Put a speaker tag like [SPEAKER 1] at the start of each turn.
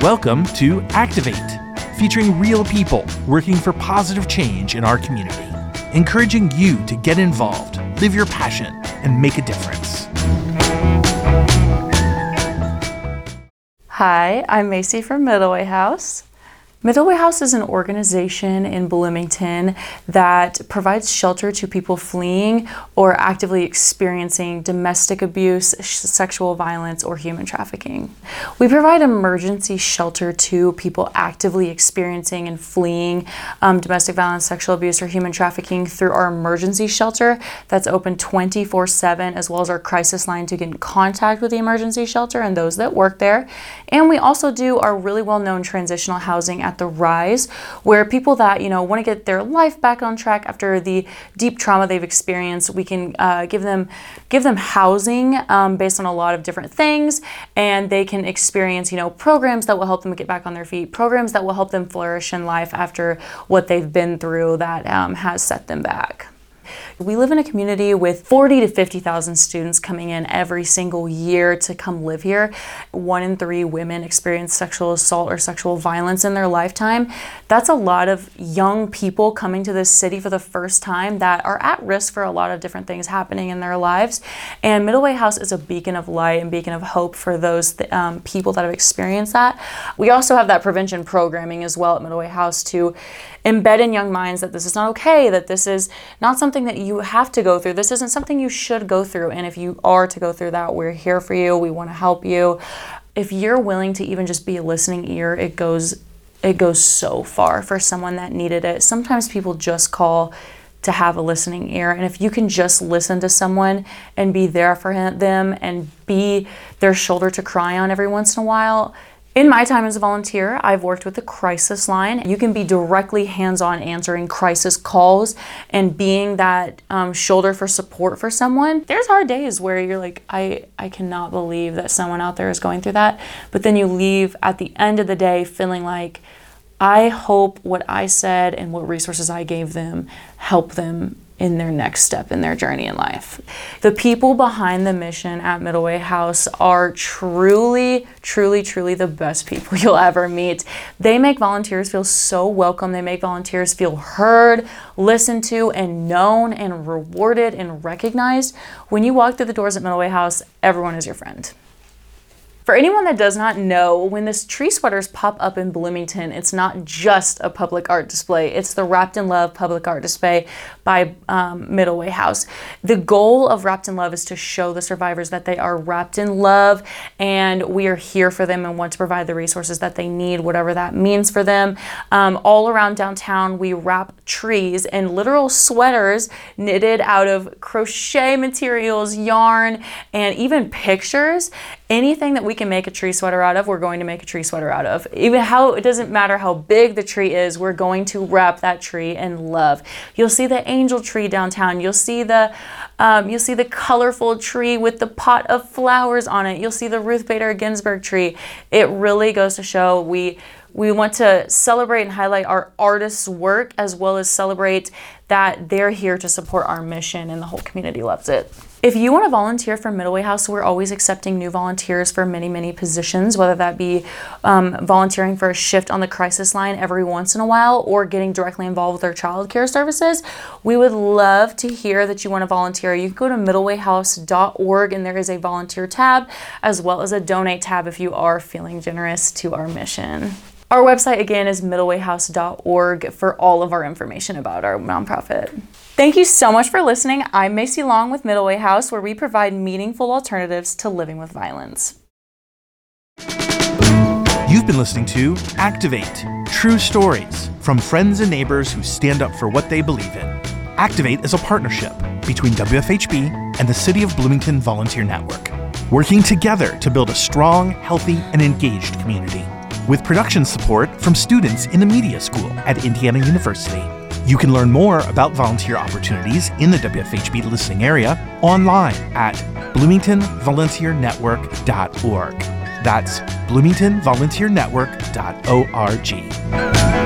[SPEAKER 1] Welcome to Activate, featuring real people working for positive change in our community, encouraging you to get involved, live your passion, and make a difference.
[SPEAKER 2] Hi, I'm Macee from Middle Way House. Middle Way House is an organization in Bloomington that provides shelter to people fleeing or actively experiencing domestic abuse, sexual violence, or human trafficking. We provide emergency shelter to people actively experiencing and fleeing um, domestic violence, sexual abuse, or human trafficking through our emergency shelter that's open 24 7, as well as our crisis line to get in contact with the emergency shelter and those that work there. And we also do our really well known transitional housing at the Rise, where people that you know want to get their life back on track after the deep trauma they've experienced, we can uh, give them give them housing um, based on a lot of different things, and they can experience you know programs that will help them get back on their feet, programs that will help them flourish in life after what they've been through that um, has set them back. We live in a community with 40 to 50,000 students coming in every single year to come live here. One in three women experience sexual assault or sexual violence in their lifetime. That's a lot of young people coming to this city for the first time that are at risk for a lot of different things happening in their lives. And Middle Way House is a beacon of light and beacon of hope for those th- um, people that have experienced that. We also have that prevention programming as well at Middle Way House to embed in young minds that this is not okay, that this is not something that you have to go through. This isn't something you should go through. And if you are to go through that, we're here for you. We want to help you. If you're willing to even just be a listening ear, it goes it goes so far for someone that needed it. Sometimes people just call to have a listening ear. And if you can just listen to someone and be there for them and be their shoulder to cry on every once in a while, in my time as a volunteer, I've worked with the crisis line. You can be directly hands on answering crisis calls and being that um, shoulder for support for someone. There's hard days where you're like, I, I cannot believe that someone out there is going through that. But then you leave at the end of the day feeling like, I hope what I said and what resources I gave them help them in their next step in their journey in life. The people behind the mission at Middle Way House are truly, truly, truly the best people you'll ever meet. They make volunteers feel so welcome. They make volunteers feel heard, listened to, and known, and rewarded and recognized. When you walk through the doors at Middle Way House, everyone is your friend. For anyone that does not know, when this tree sweaters pop up in Bloomington, it's not just a public art display. It's the Wrapped in Love public art display by um, Middle Way House. The goal of Wrapped in Love is to show the survivors that they are wrapped in love and we are here for them and want to provide the resources that they need, whatever that means for them. Um, all around downtown, we wrap trees in literal sweaters knitted out of crochet materials, yarn, and even pictures anything that we can make a tree sweater out of, we're going to make a tree sweater out of. Even how it doesn't matter how big the tree is, we're going to wrap that tree in love. You'll see the angel tree downtown. You'll see the um, you'll see the colorful tree with the pot of flowers on it. You'll see the Ruth Bader Ginsburg tree. It really goes to show we we want to celebrate and highlight our artists' work as well as celebrate that they're here to support our mission and the whole community loves it. If you want to volunteer for Middle Way House, we're always accepting new volunteers for many, many positions, whether that be um, volunteering for a shift on the crisis line every once in a while or getting directly involved with our child care services. We would love to hear that you want to volunteer. You can go to middlewayhouse.org and there is a volunteer tab as well as a donate tab if you are feeling generous to our mission. Our website again is middlewayhouse.org for all of our information about our nonprofit. Thank you so much for listening. I'm Macee Long with Middle Way House, where we provide meaningful alternatives to living with violence.
[SPEAKER 1] You've been listening to Activate True Stories from friends and neighbors who stand up for what they believe in. Activate is a partnership between WFHB and the City of Bloomington Volunteer Network, working together to build a strong, healthy, and engaged community with production support from students in the media school at Indiana University. You can learn more about volunteer opportunities in the WFHB listening area online at bloomingtonvolunteernetwork.org. That's bloomingtonvolunteernetwork.org.